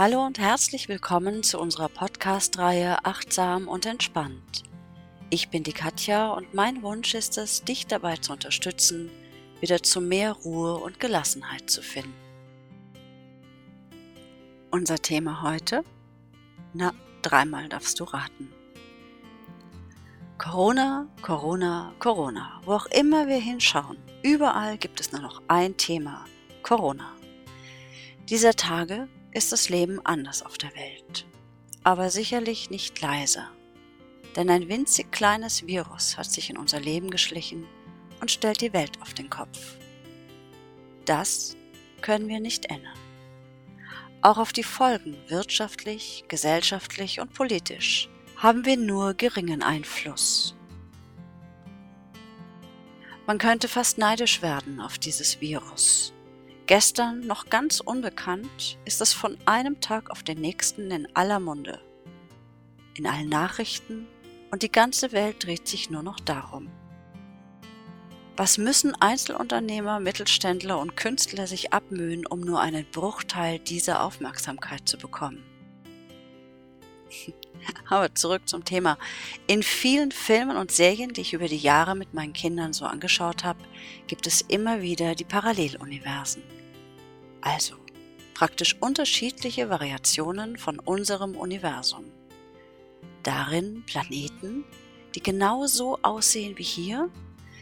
Hallo und herzlich willkommen zu unserer Podcast-Reihe Achtsam und Entspannt. Ich bin die Katja und mein Wunsch ist es, dich dabei zu unterstützen, wieder zu mehr Ruhe und Gelassenheit zu finden. Unser Thema heute? Na, dreimal darfst du raten. Corona, Corona, Corona. Wo auch immer wir hinschauen, überall gibt es nur noch ein Thema, Corona. Dieser Tage ist das Leben anders auf der Welt, aber sicherlich nicht leiser. Denn ein winzig kleines Virus hat sich in unser Leben geschlichen und stellt die Welt auf den Kopf. Das können wir nicht ändern. Auch auf die Folgen wirtschaftlich, gesellschaftlich und politisch haben wir nur geringen Einfluss. Man könnte fast neidisch werden auf dieses Virus. Gestern noch ganz unbekannt, ist es von einem Tag auf den nächsten in aller Munde. In allen Nachrichten und die ganze Welt dreht sich nur noch darum. Was müssen Einzelunternehmer, Mittelständler und Künstler sich abmühen, um nur einen Bruchteil dieser Aufmerksamkeit zu bekommen? Aber zurück zum Thema. In vielen Filmen und Serien, die ich über die Jahre mit meinen Kindern so angeschaut habe, gibt es immer wieder die Paralleluniversen. Also praktisch unterschiedliche Variationen von unserem Universum. Darin Planeten, die genau so aussehen wie hier,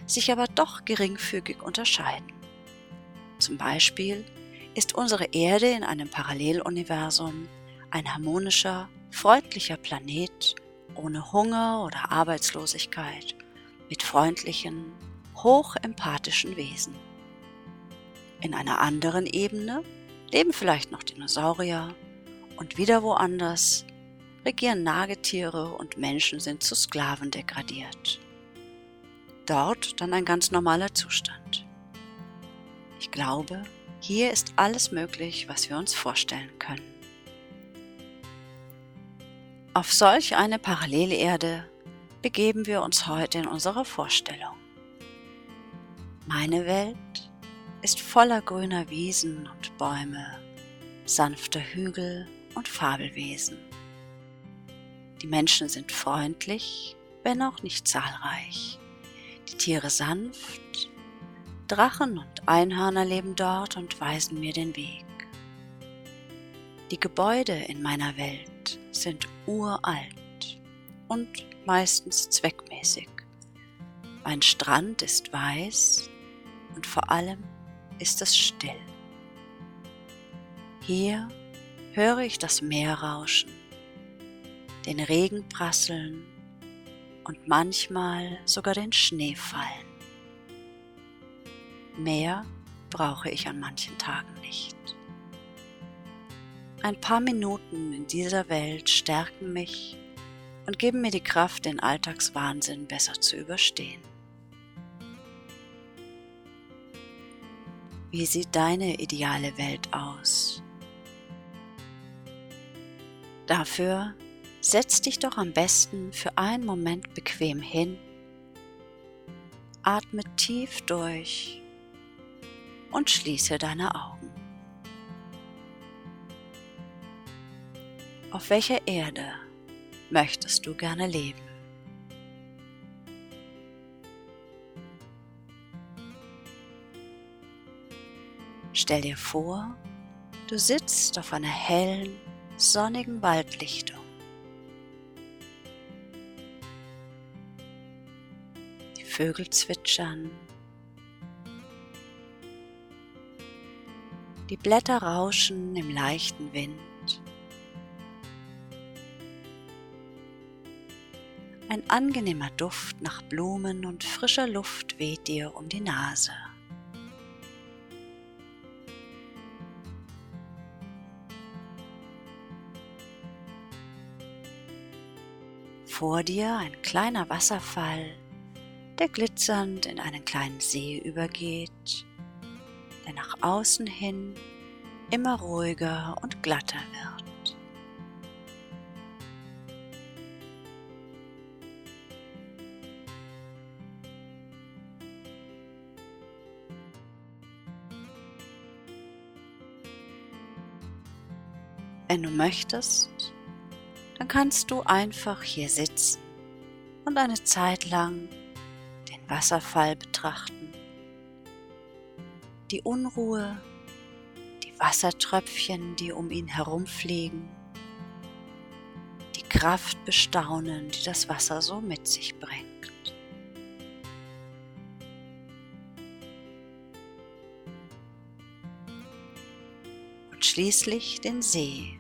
sich aber doch geringfügig unterscheiden. Zum Beispiel ist unsere Erde in einem Paralleluniversum ein harmonischer, freundlicher Planet ohne Hunger oder Arbeitslosigkeit, mit freundlichen, hochempathischen Wesen. In einer anderen Ebene leben vielleicht noch Dinosaurier und wieder woanders regieren Nagetiere und Menschen sind zu Sklaven degradiert. Dort dann ein ganz normaler Zustand. Ich glaube, hier ist alles möglich, was wir uns vorstellen können. Auf solch eine parallele Erde begeben wir uns heute in unserer Vorstellung. Meine Welt ist voller grüner Wiesen und Bäume, sanfter Hügel und Fabelwesen. Die Menschen sind freundlich, wenn auch nicht zahlreich. Die Tiere sanft, Drachen und Einhörner leben dort und weisen mir den Weg. Die Gebäude in meiner Welt sind uralt und meistens zweckmäßig. Mein Strand ist weiß und vor allem ist es still. Hier höre ich das Meer rauschen, den Regen prasseln und manchmal sogar den Schnee fallen. Mehr brauche ich an manchen Tagen nicht. Ein paar Minuten in dieser Welt stärken mich und geben mir die Kraft, den Alltagswahnsinn besser zu überstehen. Wie sieht deine ideale Welt aus? Dafür setz dich doch am besten für einen Moment bequem hin, atme tief durch und schließe deine Augen. Auf welcher Erde möchtest du gerne leben? Stell dir vor, du sitzt auf einer hellen, sonnigen Waldlichtung. Die Vögel zwitschern, die Blätter rauschen im leichten Wind. Ein angenehmer Duft nach Blumen und frischer Luft weht dir um die Nase. Vor dir ein kleiner Wasserfall, der glitzernd in einen kleinen See übergeht, der nach außen hin immer ruhiger und glatter wird. Wenn du möchtest, dann kannst du einfach hier sitzen und eine Zeit lang den Wasserfall betrachten. Die Unruhe, die Wassertröpfchen, die um ihn herumfliegen, die Kraft bestaunen, die das Wasser so mit sich bringt. Und schließlich den See.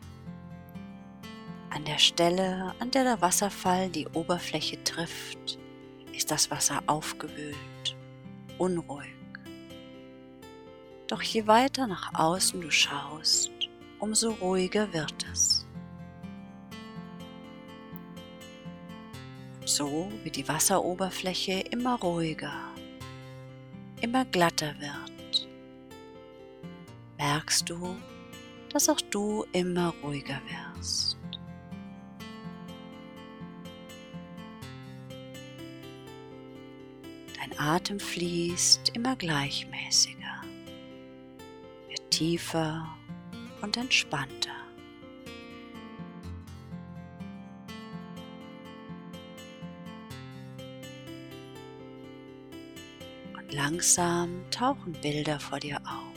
An der Stelle, an der der Wasserfall die Oberfläche trifft, ist das Wasser aufgewühlt, unruhig. Doch je weiter nach außen du schaust, umso ruhiger wird es. So wie die Wasseroberfläche immer ruhiger, immer glatter wird, merkst du, dass auch du immer ruhiger wirst. Atem fließt immer gleichmäßiger, wird tiefer und entspannter. Und langsam tauchen Bilder vor dir auf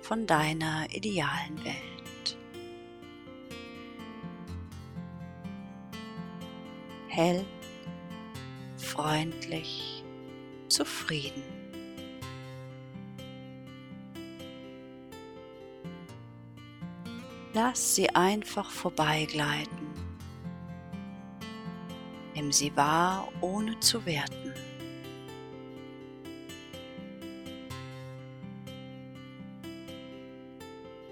von deiner idealen Welt. Hell, freundlich, zufrieden. Lass sie einfach vorbeigleiten. Nimm sie wahr, ohne zu werten.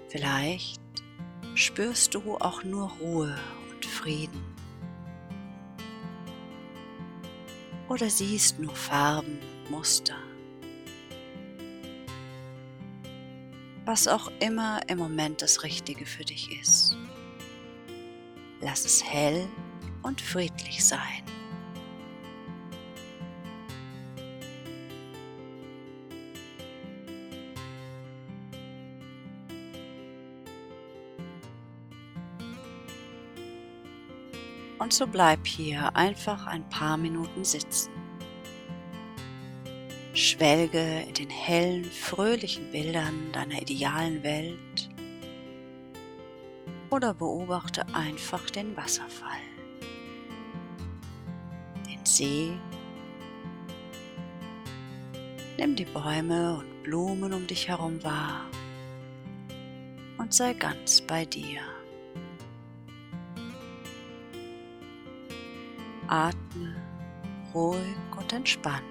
Vielleicht spürst du auch nur Ruhe und Frieden. oder siehst nur Farben Muster. Was auch immer im Moment das Richtige für dich ist. Lass es hell und friedlich sein. Und so bleib hier einfach ein paar Minuten sitzen. Schwelge in den hellen, fröhlichen Bildern deiner idealen Welt oder beobachte einfach den Wasserfall, den See. Nimm die Bäume und Blumen um dich herum wahr und sei ganz bei dir. Atme ruhig und entspannt.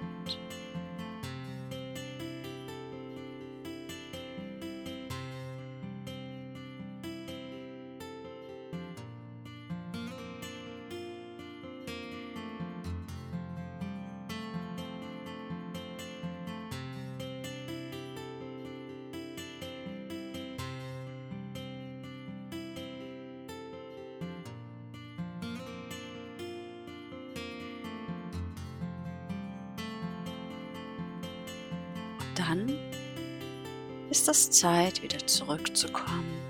Dann ist es Zeit, wieder zurückzukommen.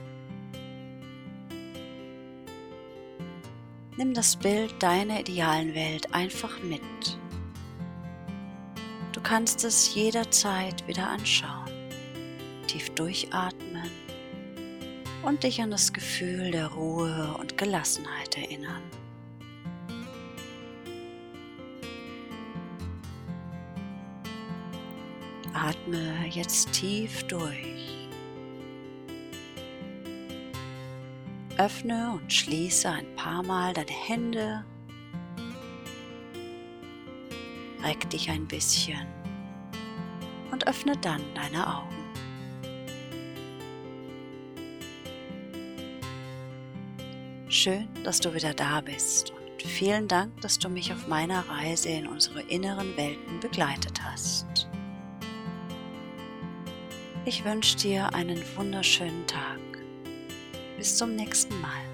Nimm das Bild deiner idealen Welt einfach mit. Du kannst es jederzeit wieder anschauen, tief durchatmen und dich an das Gefühl der Ruhe und Gelassenheit erinnern. Atme jetzt tief durch. Öffne und schließe ein paar Mal deine Hände. Reck dich ein bisschen und öffne dann deine Augen. Schön, dass du wieder da bist und vielen Dank, dass du mich auf meiner Reise in unsere inneren Welten begleitet hast. Ich wünsche dir einen wunderschönen Tag. Bis zum nächsten Mal.